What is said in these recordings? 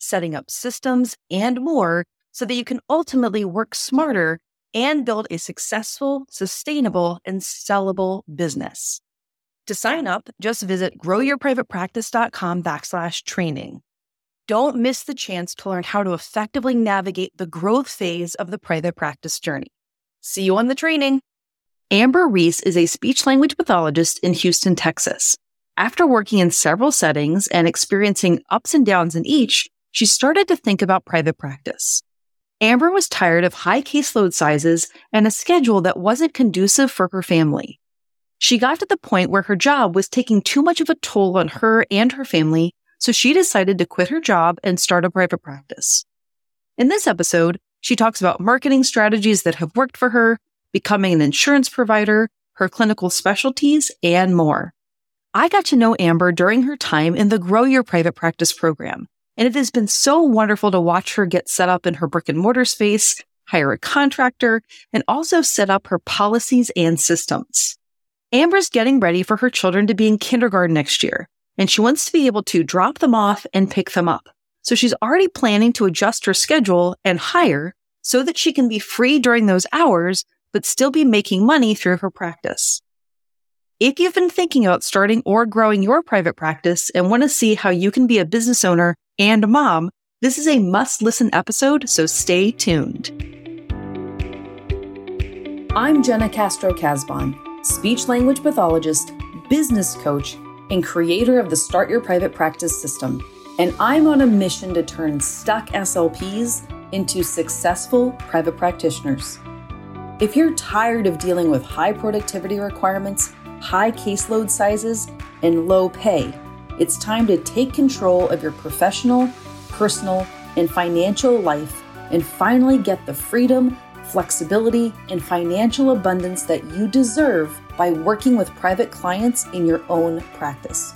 setting up systems, and more so that you can ultimately work smarter and build a successful, sustainable, and sellable business. To sign up, just visit growyourprivatepractice.com backslash training. Don't miss the chance to learn how to effectively navigate the growth phase of the private practice journey. See you on the training. Amber Reese is a speech language pathologist in Houston, Texas. After working in several settings and experiencing ups and downs in each, she started to think about private practice. Amber was tired of high caseload sizes and a schedule that wasn't conducive for her family. She got to the point where her job was taking too much of a toll on her and her family, so she decided to quit her job and start a private practice. In this episode, she talks about marketing strategies that have worked for her, becoming an insurance provider, her clinical specialties, and more. I got to know Amber during her time in the Grow Your Private Practice program, and it has been so wonderful to watch her get set up in her brick and mortar space, hire a contractor, and also set up her policies and systems. Amber's getting ready for her children to be in kindergarten next year, and she wants to be able to drop them off and pick them up. So she's already planning to adjust her schedule and hire so that she can be free during those hours, but still be making money through her practice. If you've been thinking about starting or growing your private practice and want to see how you can be a business owner and mom, this is a must listen episode, so stay tuned. I'm Jena Castro Casbon, speech language pathologist, business coach, and creator of the Start Your Private Practice system. And I'm on a mission to turn stuck SLPs into successful private practitioners. If you're tired of dealing with high productivity requirements, high caseload sizes, and low pay, it's time to take control of your professional, personal, and financial life and finally get the freedom, flexibility, and financial abundance that you deserve by working with private clients in your own practice.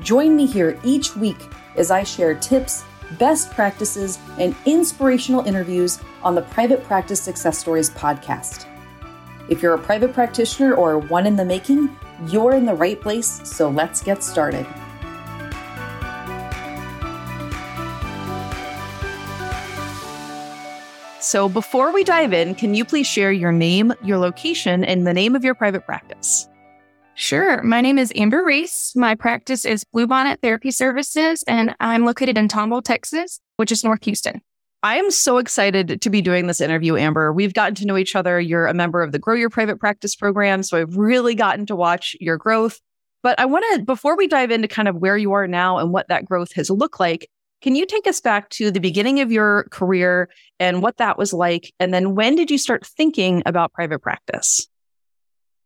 Join me here each week as I share tips, best practices, and inspirational interviews on the Private Practice Success Stories podcast. If you're a private practitioner or one in the making, you're in the right place, so let's get started. So, before we dive in, can you please share your name, your location, and the name of your private practice? Sure. My name is Amber Reese. My practice is Bluebonnet Therapy Services, and I'm located in Tomball, Texas, which is North Houston. I am so excited to be doing this interview, Amber. We've gotten to know each other. You're a member of the Grow Your Private Practice program. So I've really gotten to watch your growth. But I want to, before we dive into kind of where you are now and what that growth has looked like, can you take us back to the beginning of your career and what that was like? And then when did you start thinking about private practice?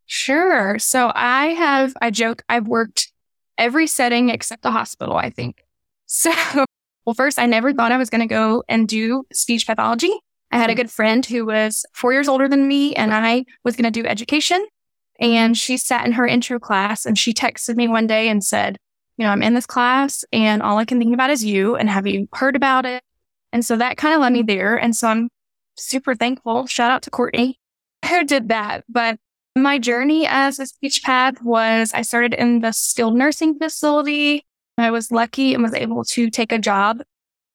Sure. So I have, I joke, I've worked every setting except the hospital, I think. So well, first, I never thought I was going to go and do speech pathology. I had a hmm. good friend who was four years older than me, and I was going to do education. And she sat in her intro class and she texted me one day and said, You know, I'm in this class and all I can think about is you. And have you heard about it? And so that kind of led me hmm. there. And so I'm super thankful. Shout out to Courtney who did that. But my journey as a speech path was I started in the skilled nursing facility I was lucky and was able to take a job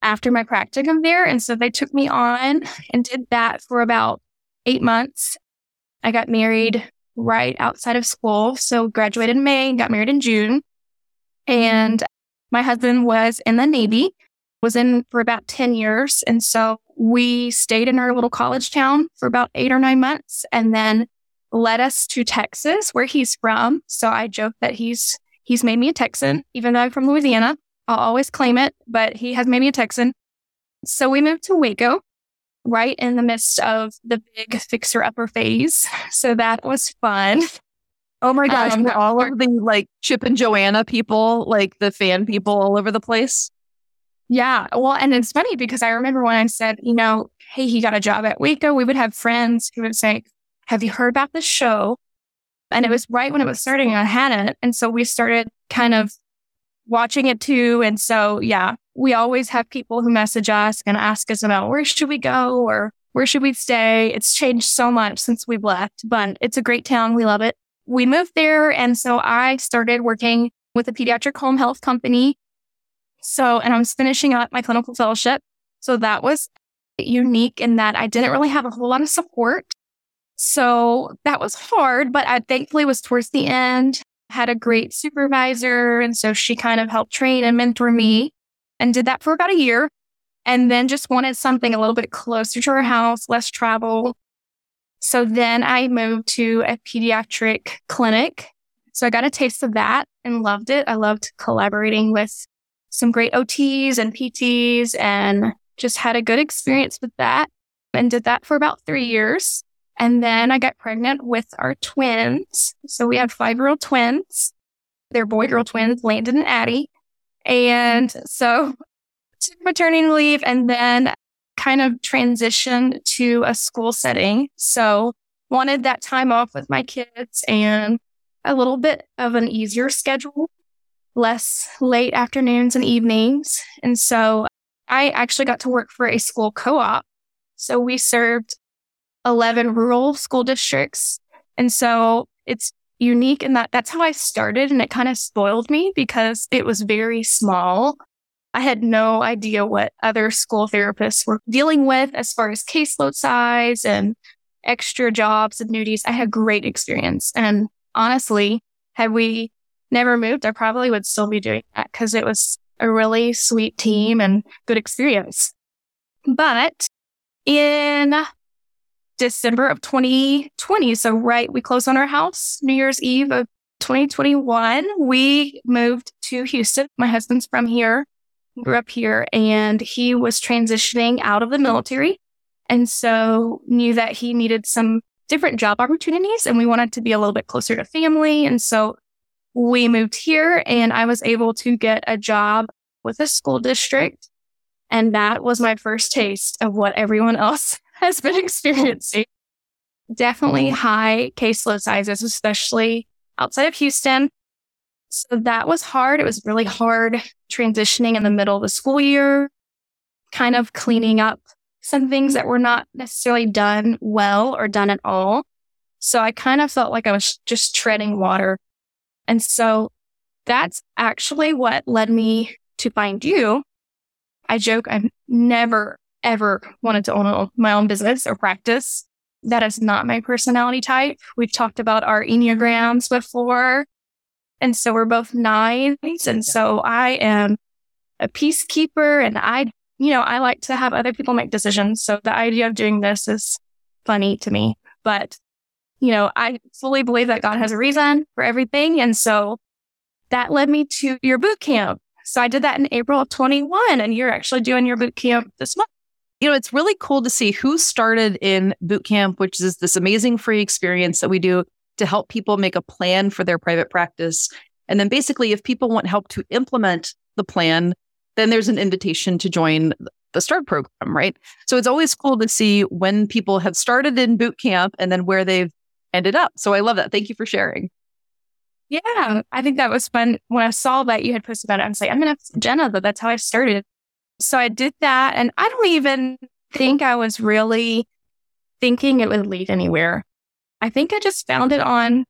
after my practicum there. And so they took me on and did that for about eight months. I got married right outside of school. So graduated in May, got married in June. And my husband was in the Navy, was in for about 10 years. And so we stayed in our little college town for about eight or nine months and then led us to Texas, where he's from. So I joke that he's He's made me a Texan, even though I'm from Louisiana. I'll always claim it, but he has made me a Texan. So we moved to Waco right in the midst of the big fixer upper phase. So that was fun. Oh my gosh, um, all of the like Chip and Joanna people, like the fan people all over the place. Yeah. Well, and it's funny because I remember when I said, you know, hey, he got a job at Waco, we would have friends who would say, have you heard about this show? And it was right when it was starting, I hadn't. And so we started kind of watching it too. And so, yeah, we always have people who message us and ask us about where should we go or where should we stay? It's changed so much since we've left, but it's a great town. We love it. We moved there. And so I started working with a pediatric home health company so, and I was finishing up my clinical fellowship. So that was unique in that I didn't really have a whole lot of support. So that was hard, but I thankfully was towards the end, had a great supervisor. And so she kind of helped train and mentor me and did that for about a year. And then just wanted something a little bit closer to her house, less travel. So then I moved to a pediatric clinic. So I got a taste of that and loved it. I loved collaborating with some great OTs and PTs and just had a good experience with that and did that for about three years. And then I got pregnant with our twins. So we have five year old twins. They're boy girl twins, Landon and Addie. And so took maternity leave and then kind of transitioned to a school setting. So wanted that time off with my kids and a little bit of an easier schedule less late afternoons and evenings. And so I actually got to work for a school co op. So we served 11 rural school districts. And so it's unique in that that's how I started. And it kind of spoiled me because it was very small. I had no idea what other school therapists were dealing with as far as caseload size and extra jobs and duties. I had great experience. And honestly, had we never moved, I probably would still be doing that because it was a really sweet team and good experience. But in December of 2020, so right, we closed on our house New Year's Eve of 2021. We moved to Houston. My husband's from here, grew up here, and he was transitioning out of the military. And so knew that he needed some different job opportunities and we wanted to be a little bit closer to family. And so we moved here and I was able to get a job with a school district. And that was my first taste of what everyone else has been oh, experiencing. Definitely mm-hmm. high caseload sizes, especially outside of Houston. So that was hard. It was really hard transitioning in the middle of the school year, kind of cleaning up some things that were not necessarily done well or done at all. So I kind of felt like I was just treading water and so that's actually what led me to find you. I joke, I've never, ever wanted to own my own business or practice. That is not my personality type. We've talked about our Enneagrams before. And so we're both nines. And so I am a peacekeeper and I, you know, I like to have other people make decisions. So the idea of doing this is funny to me, but you know, I fully believe that God has a reason for everything. And so that led me to your boot camp. So I did that in April of 21 and you're actually doing your boot camp this month. You know, it's really cool to see who started in boot camp, which is this amazing free experience that we do to help people make a plan for their private practice. And then basically, if people want help to implement the plan, then there's an invitation to join the START program, right? So it's always cool to see when people have started in boot camp and then where they've ended up. So I love that. Thank you for sharing. Yeah, I think that was fun. When I saw that you had posted about it, I was like, I'm going to Jena, but that's how I started. So I did that. And I don't even think I was really thinking it would lead anywhere. I think I just found it on,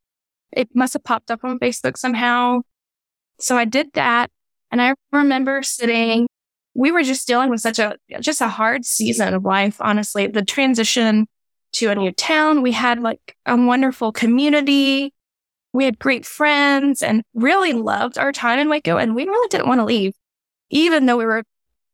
it must have popped up on Facebook somehow. So I did that. And I remember sitting, we were just dealing with such a, just a hard season of life, honestly. The transition to a new town. We had like a wonderful community. We had great friends and really loved our time in Waco. And we really didn't want to leave, even though we were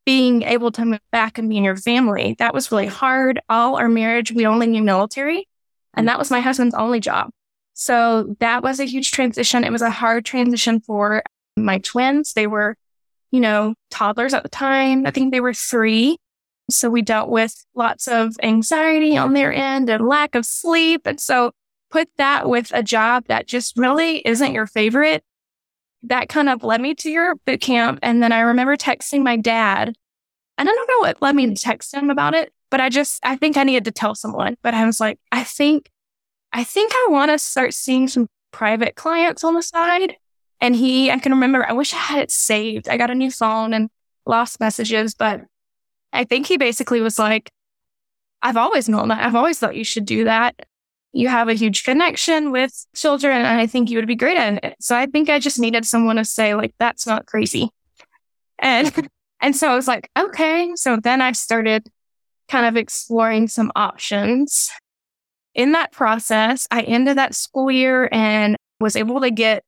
being able to move back and be in your family. That was really hard. All our marriage, we only knew military. And that was my husband's only job. So that was a huge transition. It was a hard transition for my twins. They were, you know, toddlers at the time. I think they were three. So we dealt with lots of anxiety on their end and lack of sleep. And so put that with a job that just really isn't your favorite. That kind of led me to your boot camp. And then I remember texting my dad. And I don't know what led me to text him about it, but I just, I think I needed to tell someone. But I was like, I think, I think I want to start seeing some private clients on the side. And he, I can remember, I wish I had it saved. I got a new phone and lost messages, but I think he basically was like, I've always known that. I've always thought you should do that. You have a huge connection with children, and I think you would be great at it. So I think I just needed someone to say, like, that's not crazy. And and so I was like, okay. So then I started kind of exploring some options. In that process, I ended that school year and was able to get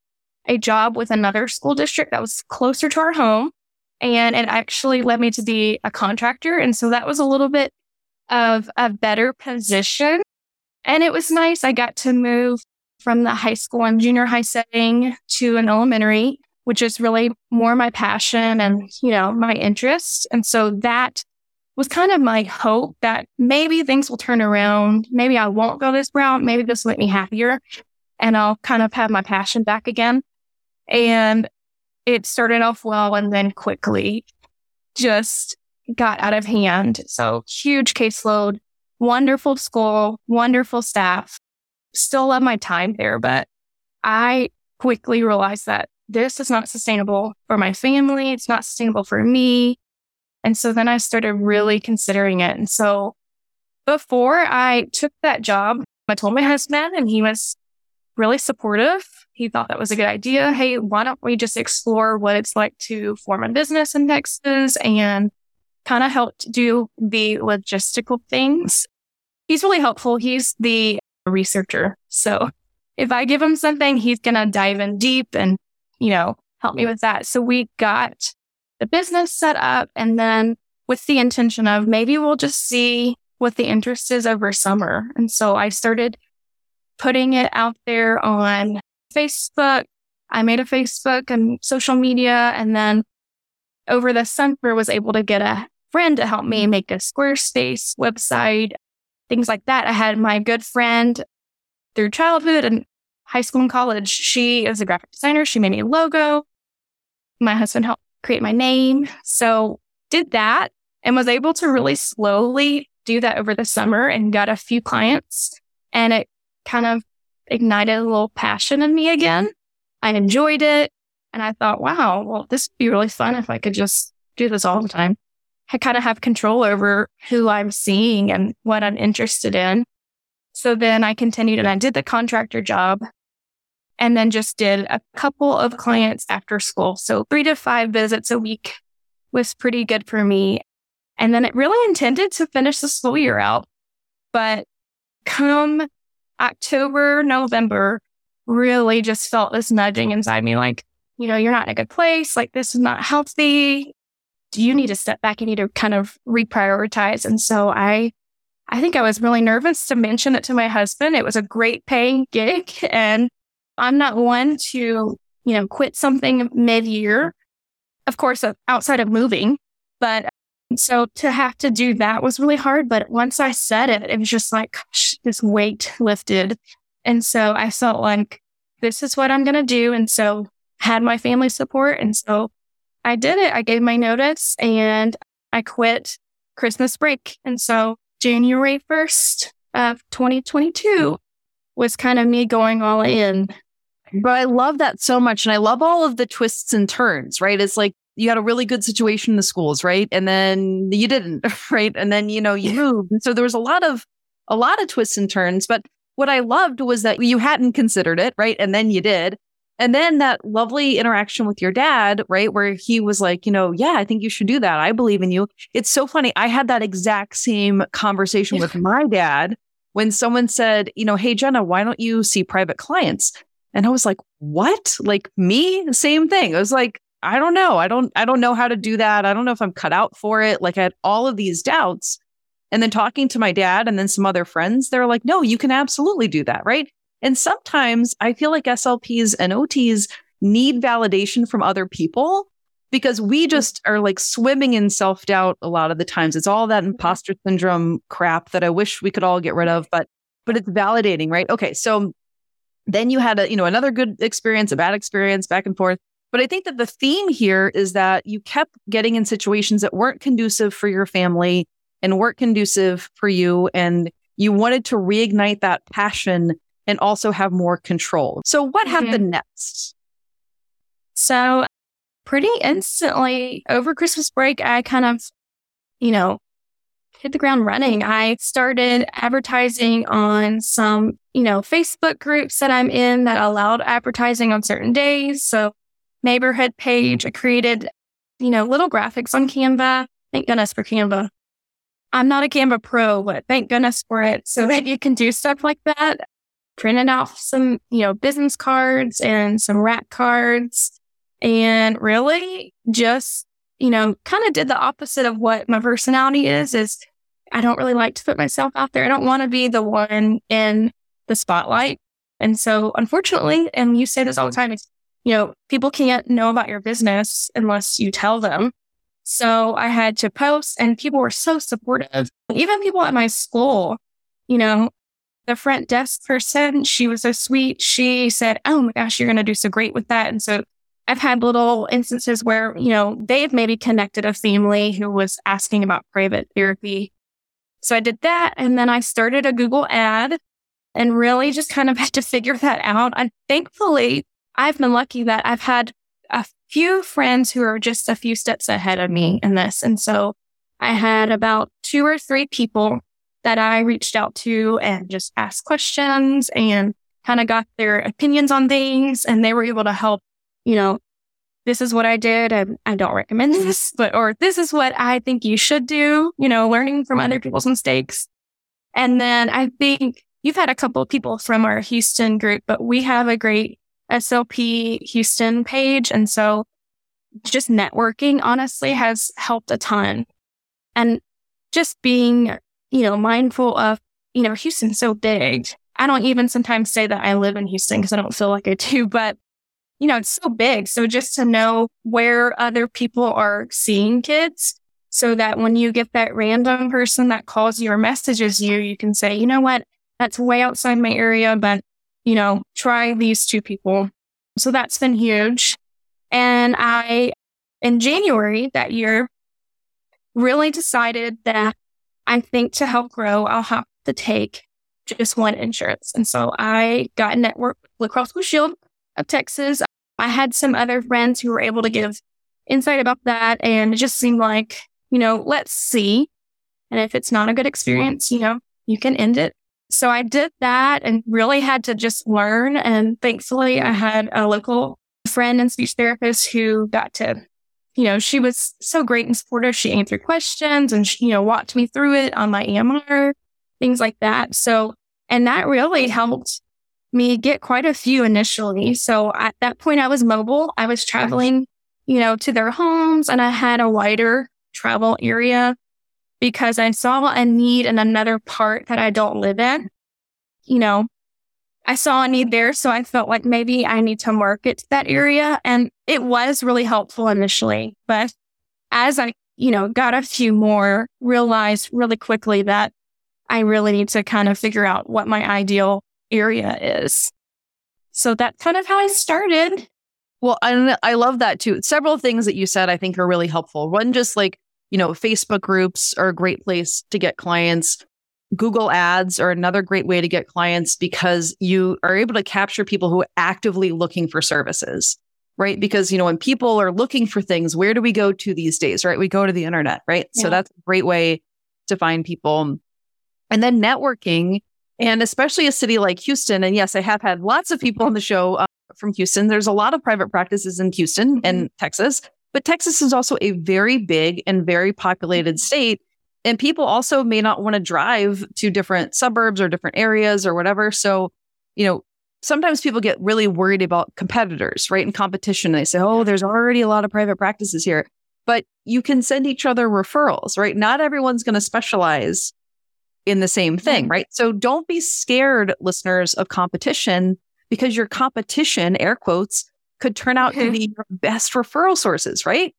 a job with another school district that was closer to our home. And it actually led me to be a contractor. And so that was a little bit of a better position. And it was nice. I got to move from the high school and junior high setting to an elementary, which is really more my passion and, you know, my interest. And so that was kind of my hope that maybe things will turn around. Maybe I won't go this route. Maybe this will make me happier and I'll kind of have my passion back again. And it started off well and then quickly just got out of hand. So huge caseload, wonderful school, wonderful staff. Still love my time there, but I quickly realized that this is not sustainable for my family. It's not sustainable for me. And so then I started really considering it. And so before I took that job, I told my husband and he was really supportive. He thought that was a good idea. Hey, why don't we just explore what it's like to form a business in Texas and kind of helped do the logistical things. He's really helpful. He's the researcher. So if I give him something, he's going to dive in deep and, you know, help me with that. So we got the business set up and then with the intention of maybe we'll just see what the interest is over summer. And so I started putting it out there on Facebook. I made a Facebook and social media and then over the summer was able to get a friend to help me mm-hmm. make a Squarespace website, things like that. I had my good friend through childhood and high school and college. She is a graphic designer. She made me a logo. My husband helped create my name. So did that and was able to really slowly do that over the summer and got a few clients. And it kind of ignited a little passion in me again. I enjoyed it. And I thought, wow, well, this would be really fun if I could just do this all the time. I kind of have control over who I'm seeing and what I'm interested in. So then I continued and I did the contractor job and then just did a couple of clients after school. So three to five visits a week was pretty good for me. And then it really intended to finish the school year out. But come October, November, really just felt this nudging inside me like, you know, you're not in a good place. Like, this is not healthy. Do you need to step back? You need to kind of reprioritize. And so I, I think I was really nervous to mention it to my husband. It was a great paying gig and I'm not one to, you know, quit something mid year. Of course, uh, outside of moving, but so to have to do that was really hard. But once I said it, it was just like gosh, this weight lifted. And so I felt like this is what I'm going to do. And so had my family support. And so I did it. I gave my notice and I quit Christmas break. And so January 1st of 2022 was kind of me going all in. But I love that so much. And I love all of the twists and turns, right? It's like you had a really good situation in the schools, right? And then you didn't, right? And then, you know, you moved. And so there was a lot of, a lot of twists and turns. But what I loved was that you hadn't considered it, right? And then you did. And then that lovely interaction with your dad, right? Where he was like, you know, yeah, I think you should do that. I believe in you. It's so funny. I had that exact same conversation with my dad when someone said, you know, hey, Jena, why don't you see private clients? And I was like, what? Like me? Same thing. I was like, I don't know. I don't, I don't know how to do that. I don't know if I'm cut out for it. Like I had all of these doubts. And then talking to my dad and then some other friends, they're like, no, you can absolutely do that. Right. And sometimes I feel like SLPs and OTs need validation from other people because we mm. just are like swimming in self doubt a lot of the times. It's all that mm-hmm. imposter syndrome crap that I wish we could all get rid of, but but it's validating, right? Okay, so then you had a you know another good experience, a bad experience, back and forth. But I think that the theme here is that you kept getting in situations that weren't conducive for your family and weren't conducive for you. And you wanted to reignite that passion and also have more control. So, what mm-hmm. happened next? So, pretty instantly over Christmas break, I kind of, you know, hit the ground running. I started advertising on some, you know, Facebook groups that I'm in that allowed advertising on certain days. So, neighborhood page, I created, you know, little graphics on Canva. Thank goodness for Canva. I'm not a Canva pro, but thank goodness for it so that you can do stuff like that. Printed off some, you know, business cards and some rack cards and really just, you know, kind of did the opposite of what my personality is, is I don't really like to put myself out there. I don't want to be the one in the spotlight. And so unfortunately, and you say this all the time, you know, people can't know about your business unless you tell them. So I had to post and people were so supportive. Even people at my school, you know, the front desk person, she was so sweet. She said, Oh my gosh, you're going to do so great with that. And so I've had little instances where, you know, they've maybe connected a family who was asking about private therapy. So I did that. And then I started a Google ad and really just kind of had to figure that out. And thankfully, I've been lucky that I've had a few friends who are just a few steps ahead of me in this. And so I had about two or three people that I reached out to and just asked questions and kind of got their opinions on things. And they were able to help, you know, this is what I did. and I don't recommend mm-hmm. this, but, or this is what I think you should do, you know, learning from other people's mistakes. And then I think you've had a couple of people from our Houston group, but we have a great SLP Houston page. And so just networking honestly has helped a ton. And just being, you know, mindful of, you know, Houston's so big. I don't even sometimes say that I live in Houston because I don't feel like I do, but you know, it's so big. So just to know where other people are seeing kids so that when you get that random person that calls you or messages you, you can say, you know what? That's way outside my area, but you know, try these two people. So that's been huge. And I, in January that year, really decided that I think to help grow, I'll have to take just one insurance. And so I got a network with Cross Blue Shield of Texas. I had some other friends who were able to give insight about that. And it just seemed like, you know, let's see. And if it's not a good experience, you know, you can end it so I did that and really had to just learn. And thankfully, I had a local friend and speech therapist who got to, you know, she was so great and supportive. She answered questions and, she, you know, walked me through it on my EMR, things like that. So, and that really helped me get quite a few initially. So at that point, I was mobile. I was traveling, you know, to their homes and I had a wider travel area because I saw a need in another part that I don't live in. You know, I saw a need there. So I felt like maybe I need to market that area. And it was really helpful initially. But as I, you know, got a few more, realized really quickly that I really need to kind of figure out what my ideal area is. So that's kind of how I started. Well, I, I love that too. Several things that you said I think are really helpful. One, just like you know, Facebook groups are a great place to get clients. Google ads are another great way to get clients because you are able to capture people who are actively looking for services, right? Because, you know, when people are looking for things, where do we go to these days, right? We go to the internet, right? Yeah. So that's a great way to find people. And then networking, and especially a city like Houston. And yes, I have had lots of people on the show uh, from Houston. There's a lot of private practices in Houston and mm-hmm. Texas. But Texas is also a very big and very populated mm-hmm. state. And people also may not want to drive to different suburbs or different areas or whatever. So, you know, sometimes people get really worried about competitors, right? And competition. They say, oh, there's already a lot of private practices here. But you can send each other referrals, right? Not everyone's going to specialize in the same thing, mm. right? So don't be scared, listeners, of competition because your competition, air quotes, could turn out to be your best referral sources, right?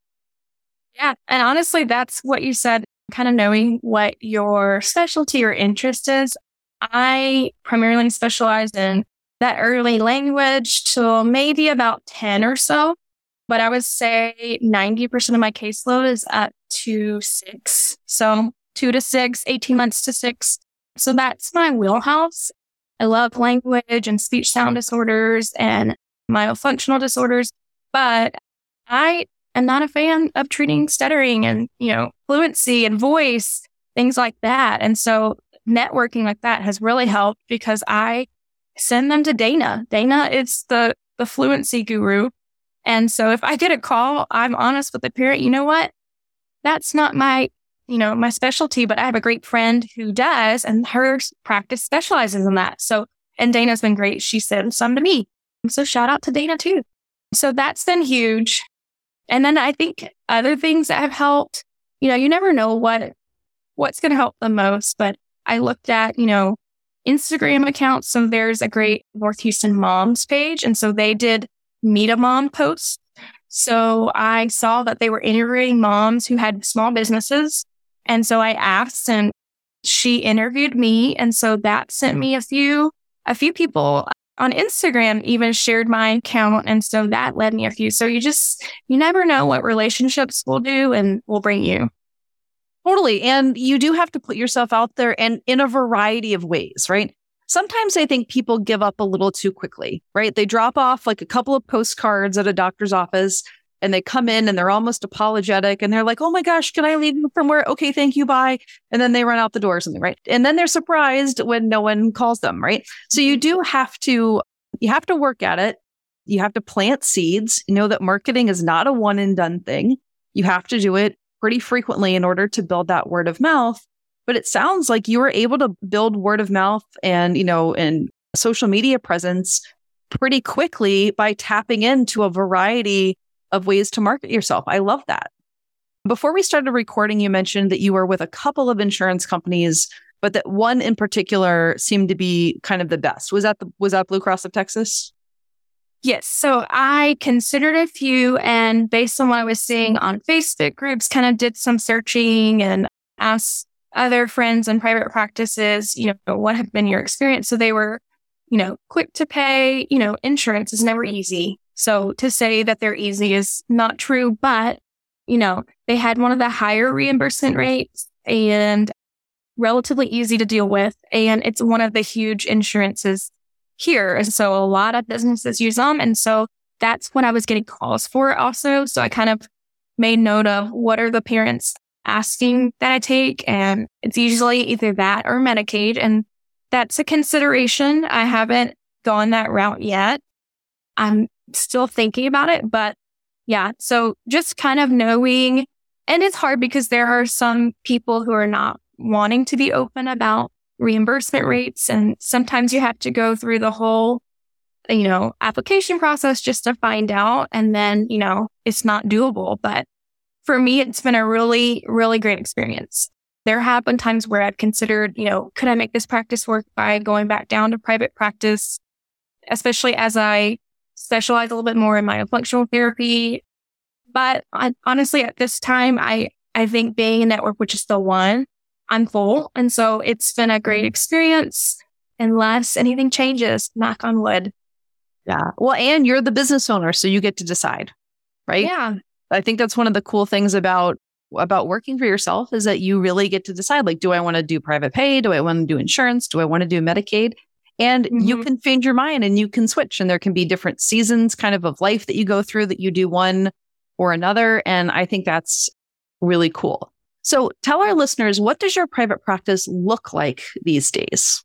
Yeah. And honestly, that's what you said, kind of knowing what your specialty or interest is. I primarily specialize in that early language till maybe about 10 or so. but I would say 90% of my caseload is up to six. So two to six, 18 months to six. So that's my wheelhouse. I love language and speech sound disorders and myofunctional disorders, but I am not a fan of treating stuttering and, you know, fluency and voice, things like that. And so networking like that has really helped because I send them to Dana. Dana is the, the fluency guru. And so if I get a call, I'm honest with the parent, you know what? That's not my, you know, my specialty, but I have a great friend who does and her practice specializes in that. So, and Dana's been great. She sent some to me. So shout out to Dana too. So that's been huge. And then I think other things that have helped, you know, you never know what, what's going to help the most, but I looked at, you know, Instagram accounts. So there's a great North Houston moms page. And so they did meet a mom posts. So I saw that they were interviewing moms who had small businesses. And so I asked and she interviewed me. And so that sent me a few, a few people on Instagram even shared my account. And so that led me a few. So you just, you never know what relationships will do and will bring you. Totally. And you do have to put yourself out there and in a variety of ways, right? Sometimes I think people give up a little too quickly, right? They drop off like a couple of postcards at a doctor's office and they come in and they're almost apologetic and they're like, oh my gosh, can I leave from where? Okay, thank you, bye. And then they run out the door or something, right? And then they're surprised when no one calls them, right? So you do have to, you have to work at it. You have to plant seeds. You know that marketing is not a one and done thing. You have to do it pretty frequently in order to build that word of mouth. But it sounds like you were able to build word of mouth and, you know, and social media presence pretty quickly by tapping into a variety of ways to market yourself. I love that. Before we started recording, you mentioned that you were with a couple of insurance companies, but that one in particular seemed to be kind of the best. Was that the, was that Blue Cross of Texas? Yes. So I considered a few and based on what I was seeing on Facebook groups, kind of did some searching and asked other friends and private practices, you know, what have been your experience? So they were, you know, quick to pay, you know, insurance is never easy. So to say that they're easy is not true, but, you know, they had one of the higher reimbursement rates and relatively easy to deal with. And it's one of the huge insurances here. And so a lot of businesses use them. And so that's when I was getting calls for also. So I kind of made note of what are the parents asking that I take. And it's usually either that or Medicaid. And that's a consideration. I haven't gone that route yet. I'm still thinking about it, but yeah. So just kind of knowing, and it's hard because there are some people who are not wanting to be open about reimbursement rates. And sometimes you have to go through the whole, you know, application process just to find out. And then, you know, it's not doable. But for me, it's been a really, really great experience. There have been times where I've considered, you know, could I make this practice work by going back down to private practice, especially as I specialize a little bit more in myofunctional therapy. But I, honestly, at this time, I, I think being a network, which is the one, I'm full. And so it's been a great experience unless anything changes, knock on wood. Yeah. Well, and you're the business owner, so you get to decide, right? Yeah. I think that's one of the cool things about about working for yourself is that you really get to decide like do I want to do private pay? Do I want to do insurance? Do I want to do Medicaid? And mm-hmm. you can change your mind and you can switch and there can be different seasons kind of of life that you go through that you do one or another and I think that's really cool. So tell our listeners, what does your private practice look like these days?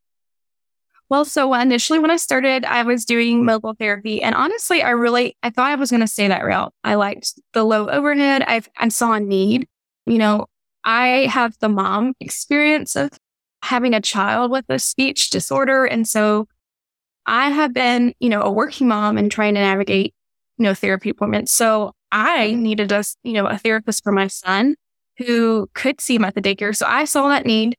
Well, so initially when I started, I was doing mobile therapy. And honestly, I really, I thought I was going to stay that route. I liked the low overhead. I've, I saw a need. You know, I have the mom experience of having a child with a speech disorder. And so I have been, you know, a working mom and trying to navigate, you know, therapy appointments. So I needed a, you know, a therapist for my son who could see him at the daycare. So I saw that need.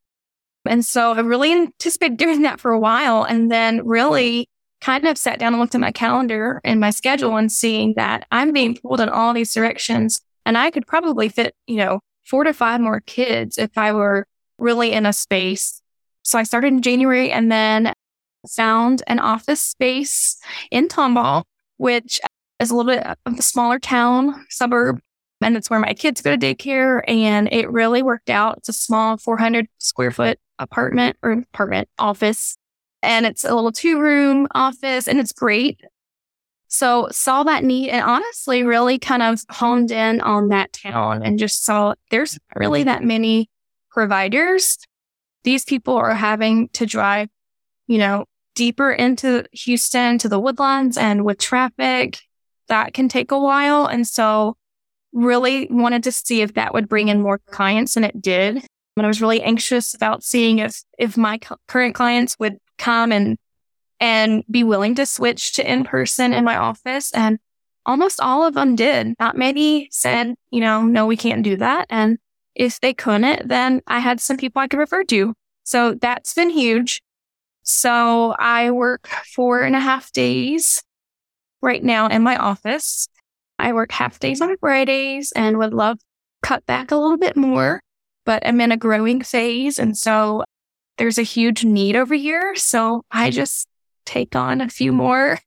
And so I really anticipated doing that for a while and then really kind of sat down and looked at my calendar and my schedule and seeing that I'm being pulled in all these directions. And I could probably fit, you know, four to five more kids if I were really in a space. So I started in January and then found an office space in Tomball, which is a little bit of a smaller town, suburb, and it's where my kids go to daycare. And it really worked out. It's a small 400 square foot apartment or apartment office. And it's a little two room office and it's great. So saw that need and honestly really kind of honed in on that town and just saw there's really that many providers. These people are having to drive, you know, deeper into Houston to the woodlands and with traffic, that can take a while. And so really wanted to see if that would bring in more clients and it did. And I was really anxious about seeing if, if my current clients would come and and be willing to switch to in person in my office. And almost all of them did. Not many said, you know, no, we can't do that. And if they couldn't, then I had some people I could refer to. So that's been huge. So I work four and a half days right now in my office. I work half days on Fridays and would love cut back a little bit more, but I'm in a growing phase. And so there's a huge need over here. So I just take on a few more.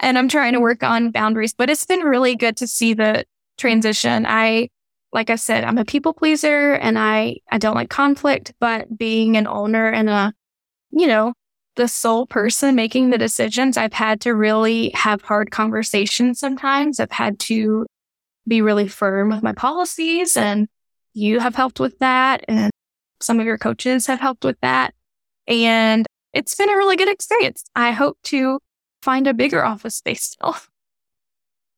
And I'm trying to work on boundaries, but it's been really good to see the transition. I, like I said, I'm a people pleaser and I, I don't like conflict, but being an owner and a, you know, the sole person making the decisions, I've had to really have hard conversations sometimes. I've had to be really firm with my policies and you have helped with that. And some of your coaches have helped with that. And it's been a really good experience. I hope to find a bigger office space still.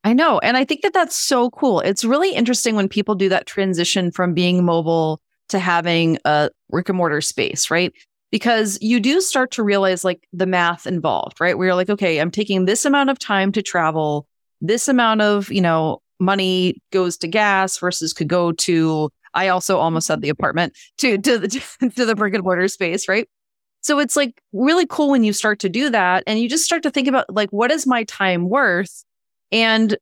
I know. And I think that that's so cool. It's really interesting when people do that transition from being mobile to having a brick and mortar space, right? Because you do start to realize like the math involved, right? Where you're like, okay, I'm taking this amount of time to travel, this amount of, you know, money goes to gas versus could go to, I also almost said the apartment to, to the, to the brick and mortar space, right? So it's like really cool when you start to do that and you just start to think about like, what is my time worth? And,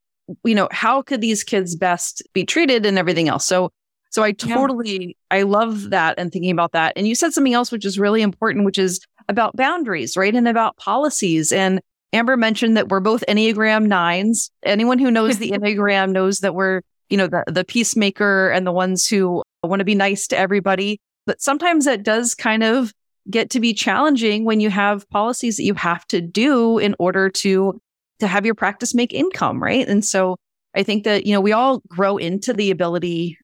you know, how could these kids best be treated and everything else? So, so I totally, yeah. I love that and thinking about that. And you said something else, which is really important, which is about boundaries, right? And about policies. And Amber mentioned that we're both Enneagram nines. Anyone who knows the Enneagram knows that we're, you know, the, the peacemaker and the ones who want to be nice to everybody. But sometimes that does kind of get to be challenging when you have policies that you have to do in order to to have your practice make income, right? And so I think that, you know, we all grow into the ability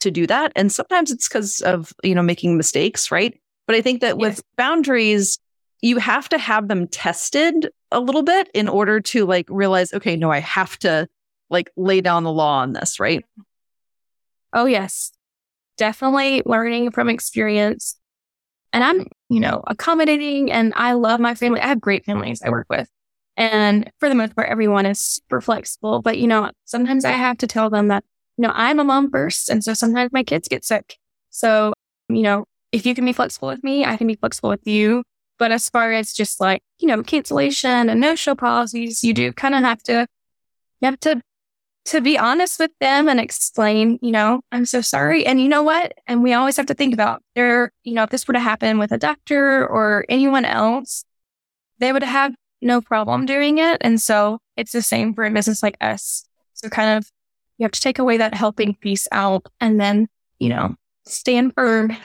to do that. And sometimes it's because of, you know, making mistakes, right? But I think that yes. with boundaries, you have to have them tested a little bit in order to like realize, okay, no, I have to like lay down the law on this, right? Oh, yes. Definitely learning from experience. And I'm you know, accommodating and I love my family. I have great families I work with. And for the most part, everyone is super flexible. But, you know, sometimes I have to tell them that, you know, I'm a mom first. And so sometimes my kids get sick. So, you know, if you can be flexible with me, I can be flexible with you. But as far as just like, you know, cancellation and no show policies, you do kind of have to, you have to to be honest with them and explain, you know, I'm so sorry. And you know what? And we always have to think about there, you know, if this were to happen with a doctor or anyone else, they would have no problem doing it. And so it's the same for a business like us. So kind of you have to take away that helping piece out and then, you know, stand firm.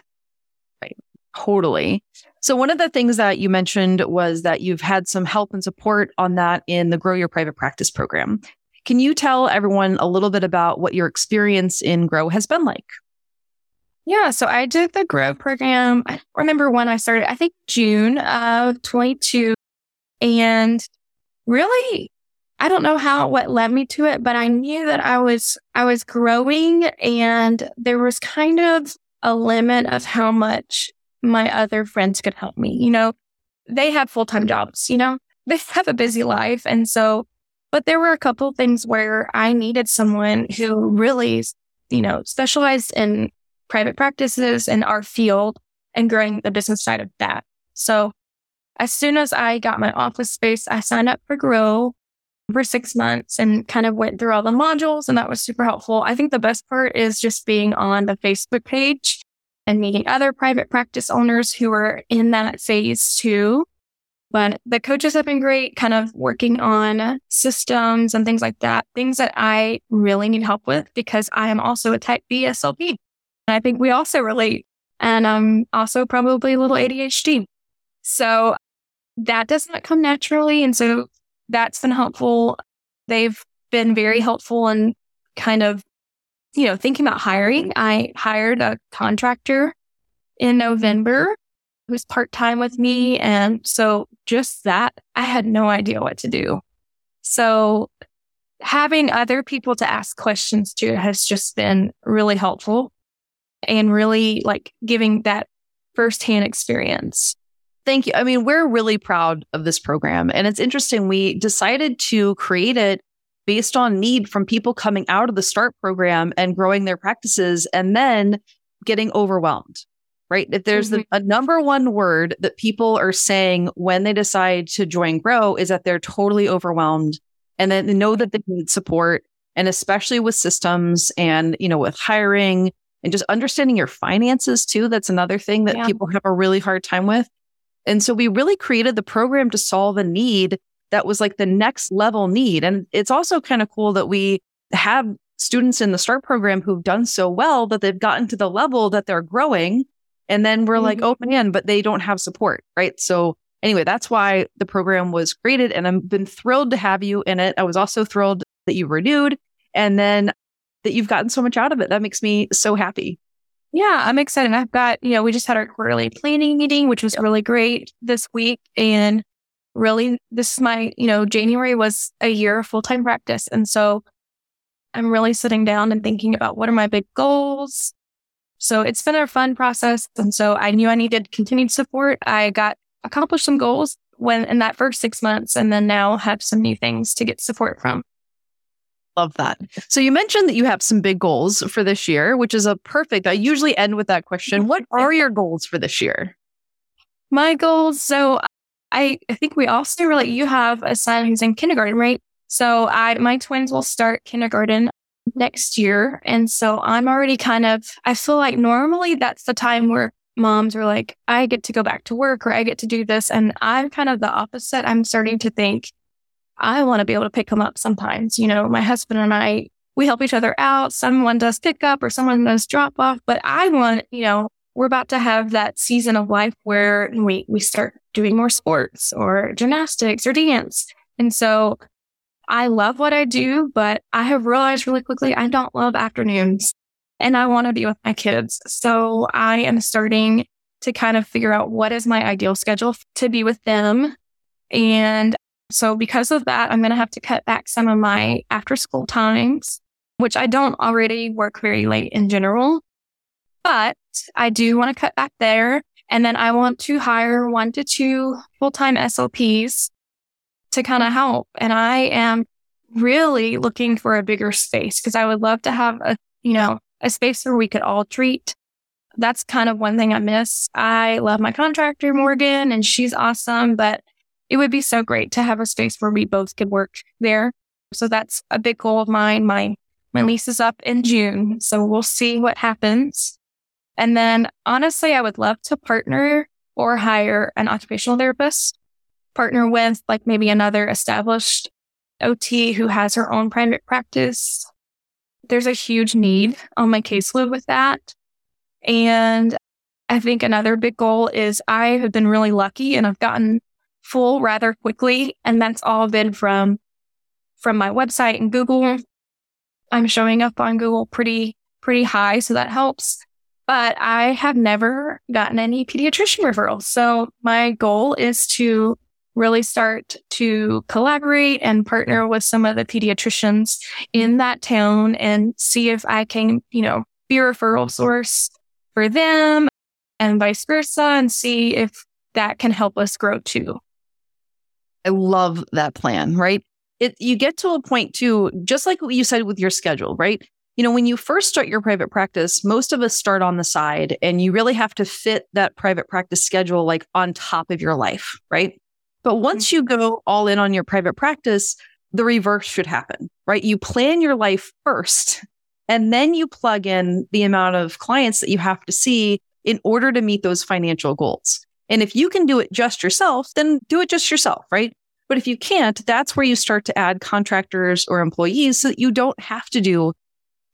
Totally. So one of the things that you mentioned was that you've had some help and support on that in the Grow Your Private Practice program. Can you tell everyone a little bit about what your experience in Grow has been like? Yeah, so I did the Grow program. I remember when I started, I think June of 22. And really, I don't know how what led me to it, but I knew that I was I was growing and there was kind of a limit of how much my other friends could help me. You know, they have full-time jobs, you know, they have a busy life. And so but there were a couple things where I needed someone who really, you know, specialized in private practices in our field and growing the business side of that. So as soon as I got my office space, I signed up for Grow for six months and kind of went through all the modules and that was super helpful. I think the best part is just being on the Facebook page and meeting other private practice owners who are in that phase too But the coaches have been great, kind of working on systems and things like that, things that I really need help with because I am also a type B SLP. And I think we also relate. And I'm also probably a little ADHD. So that does not come naturally. And so that's been helpful. They've been very helpful in kind of, you know, thinking about hiring. I hired a contractor in November who's part time with me. And so just that, I had no idea what to do. So having other people to ask questions to has just been really helpful and really like giving that firsthand experience. Thank you. I mean, we're really proud of this program. And it's interesting. We decided to create it based on need from people coming out of the START program and growing their practices and then getting overwhelmed right? If there's mm-hmm. the, a number one word that people are saying when they decide to join Grow is that they're totally overwhelmed and then they know that they need support. And especially with systems and, you know, with hiring and just understanding your finances too. That's another thing that yeah. people have a really hard time with. And so we really created the program to solve a need that was like the next level need. And it's also kind of cool that we have students in the START program who've done so well that they've gotten to the level that they're growing and then we're mm-hmm. like, oh man, but they don't have support. Right. So anyway, that's why the program was created. And I've been thrilled to have you in it. I was also thrilled that you renewed and then that you've gotten so much out of it. That makes me so happy. Yeah, I'm excited. I've got, you know, we just had our quarterly planning meeting, which was really great this week. And really, this is my, you know, January was a year of full time practice. And so I'm really sitting down and thinking about what are my big goals? So it's been a fun process. And so I knew I needed continued support. I got accomplished some goals when in that first six months and then now have some new things to get support from. Love that. So you mentioned that you have some big goals for this year, which is a perfect. I usually end with that question. What are your goals for this year? My goals. So I, I think we also relate. You have a son who's in kindergarten, right? So I, my twins will start kindergarten next year. And so I'm already kind of, I feel like normally that's the time where moms are like, I get to go back to work or I get to do this. And I'm kind of the opposite. I'm starting to think I want to be able to pick them up sometimes. You know, my husband and I, we help each other out. Someone does pick up or someone does drop off, but I want, you know, we're about to have that season of life where we, we start doing more sports or gymnastics or dance. And so I love what I do, but I have realized really quickly I don't love afternoons and I want to be with my kids. So I am starting to kind of figure out what is my ideal schedule to be with them. And so because of that, I'm going to have to cut back some of my after school times, which I don't already work very late in general, but I do want to cut back there. And then I want to hire one to two full time SLPs to kind of help. And I am really looking for a bigger space because I would love to have a, you know, a space where we could all treat. That's kind of one thing I miss. I love my contractor, Morgan, and she's awesome, but it would be so great to have a space where we both could work there. So that's a big goal of mine. My, my lease is up in June. So we'll see what happens. And then honestly, I would love to partner or hire an occupational therapist partner with like maybe another established OT who has her own private practice. There's a huge need on my caseload with that. And I think another big goal is I have been really lucky and I've gotten full rather quickly. And that's all been from, from my website and Google. I'm showing up on Google pretty, pretty high. So that helps. But I have never gotten any pediatrician referrals. So my goal is to really start to collaborate and partner with some of the pediatricians in that town and see if I can, you know, be a referral source for them and vice versa and see if that can help us grow too. I love that plan, right? It you get to a point too, just like what you said with your schedule, right? You know, when you first start your private practice, most of us start on the side and you really have to fit that private practice schedule like on top of your life, right? But once mm-hmm. you go all in on your private practice, the reverse should happen, right? You plan your life first and then you plug in the amount of clients that you have to see in order to meet those financial goals. And if you can do it just yourself, then do it just yourself, right? But if you can't, that's where you start to add contractors or employees so that you don't have to do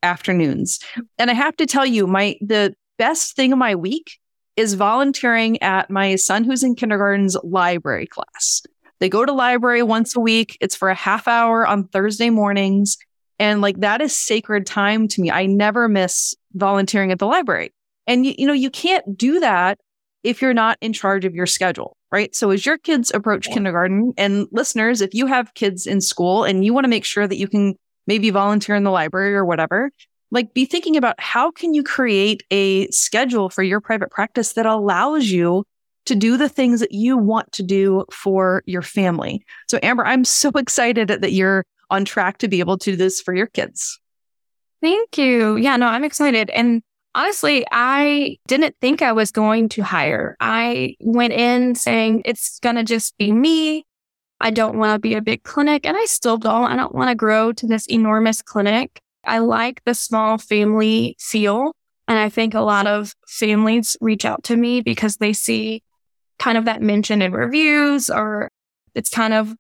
afternoons. And I have to tell you, my the best thing of my week is volunteering at my son who's in kindergarten's library class. They go to library once a week. It's for a half hour on Thursday mornings. And like that is sacred time to me. I never miss volunteering at the library. And you, you know, you can't do that if you're not in charge of your schedule, right? So as your kids approach kindergarten and listeners, if you have kids in school and you want to make sure that you can maybe volunteer in the library or whatever, like be thinking about how can you create a schedule for your private practice that allows you to do the things that you want to do for your family. So Amber, I'm so excited that you're on track to be able to do this for your kids. Thank you. Yeah, no, I'm excited. And honestly, I didn't think I was going to hire. I went in saying it's going to just be me. I don't want to be a big clinic and I still don't. I don't want to grow to this enormous clinic. I like the small family feel. And I think a lot of families reach out to me because they see kind of that mentioned in reviews or it's kind of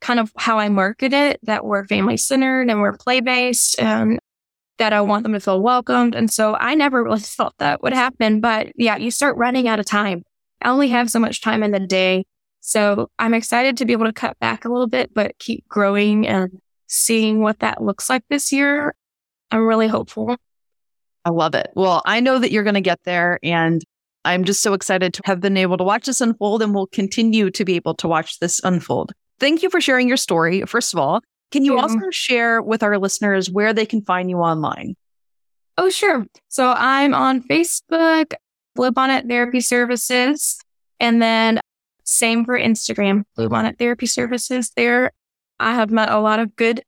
kind of how I market it, that we're family centered and we're play based and that I want them to feel welcomed. And so I never really thought that would happen. But yeah, you start running out of time. I only have so much time in the day. So I'm excited to be able to cut back a little bit, but keep growing and seeing what that looks like this year. I'm really hopeful. I love it. Well, I know that you're going to get there. And I'm just so excited to have been able to watch this unfold and will continue to be able to watch this unfold. Thank you for sharing your story. First of all, can you yeah. also share with our listeners where they can find you online? Oh, sure. So I'm on Facebook, Bluebonnet Therapy Services, and then same for Instagram, Bluebonnet Therapy Services. There, I have met a lot of good,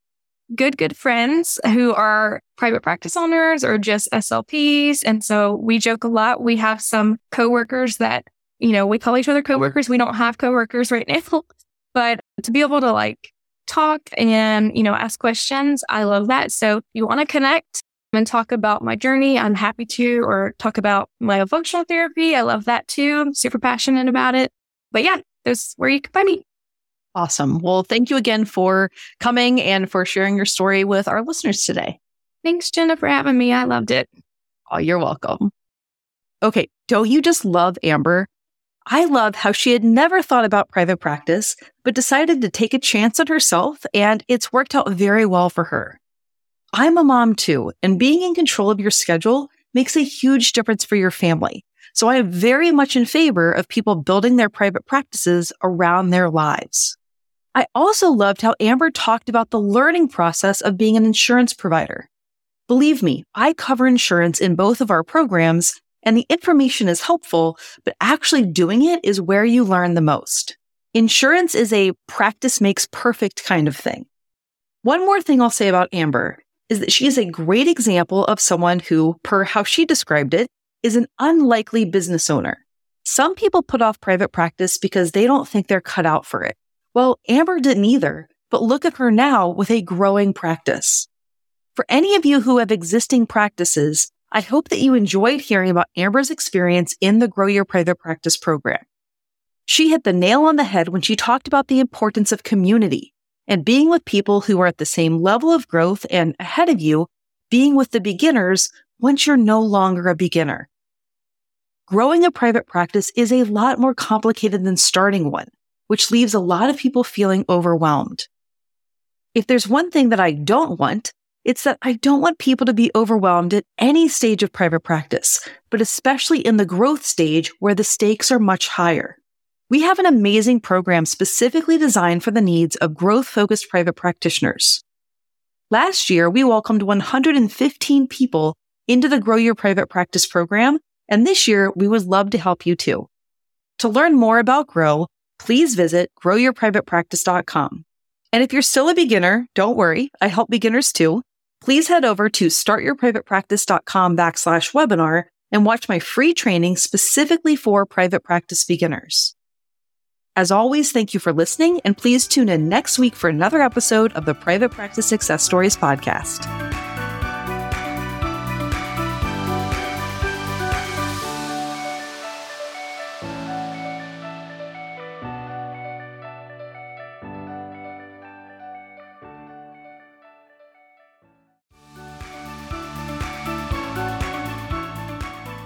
good, good friends who are private practice owners or just SLPs. And so we joke a lot. We have some coworkers that, you know, we call each other coworkers. We don't have coworkers right now, but to be able to like talk and, you know, ask questions, I love that. So if you want to connect and talk about my journey, I'm happy to, or talk about my functional therapy. I love that too. I'm super passionate about it. But yeah, that's where you can find me. Awesome. Well, thank you again for coming and for sharing your story with our listeners today. Thanks, Jena, for having me. I loved it. Oh, you're welcome. Okay. Don't you just love Amber? I love how she had never thought about private practice, but decided to take a chance on herself, and it's worked out very well for her. I'm a mom too, and being in control of your schedule makes a huge difference for your family. So I am very much in favor of people building their private practices around their lives. I also loved how Amber talked about the learning process of being an insurance provider. Believe me, I cover insurance in both of our programs and the information is helpful, but actually doing it is where you learn the most. Insurance is a practice makes perfect kind of thing. One more thing I'll say about Amber is that she is a great example of someone who, per how she described it, is an unlikely business owner. Some people put off private practice because they don't think they're cut out for it. Well, Amber didn't either, but look at her now with a growing practice. For any of you who have existing practices, I hope that you enjoyed hearing about Amber's experience in the Grow Your Private Practice program. She hit the nail on the head when she talked about the importance of community and being with people who are at the same level of growth and ahead of you, being with the beginners once you're no longer a beginner. Growing a private practice is a lot more complicated than starting one, which leaves a lot of people feeling overwhelmed. If there's one thing that I don't want, it's that I don't want people to be overwhelmed at any stage of private practice, but especially in the growth stage where the stakes are much higher. We have an amazing program specifically designed for the needs of growth focused private practitioners. Last year, we welcomed 115 people into the Grow Your Private Practice program, and this year we would love to help you too. To learn more about Grow, please visit growyourprivatepractice.com. And if you're still a beginner, don't worry, I help beginners too please head over to startyourprivatepractice.com backslash webinar and watch my free training specifically for private practice beginners. As always, thank you for listening, and please tune in next week for another episode of the Private Practice Success Stories podcast.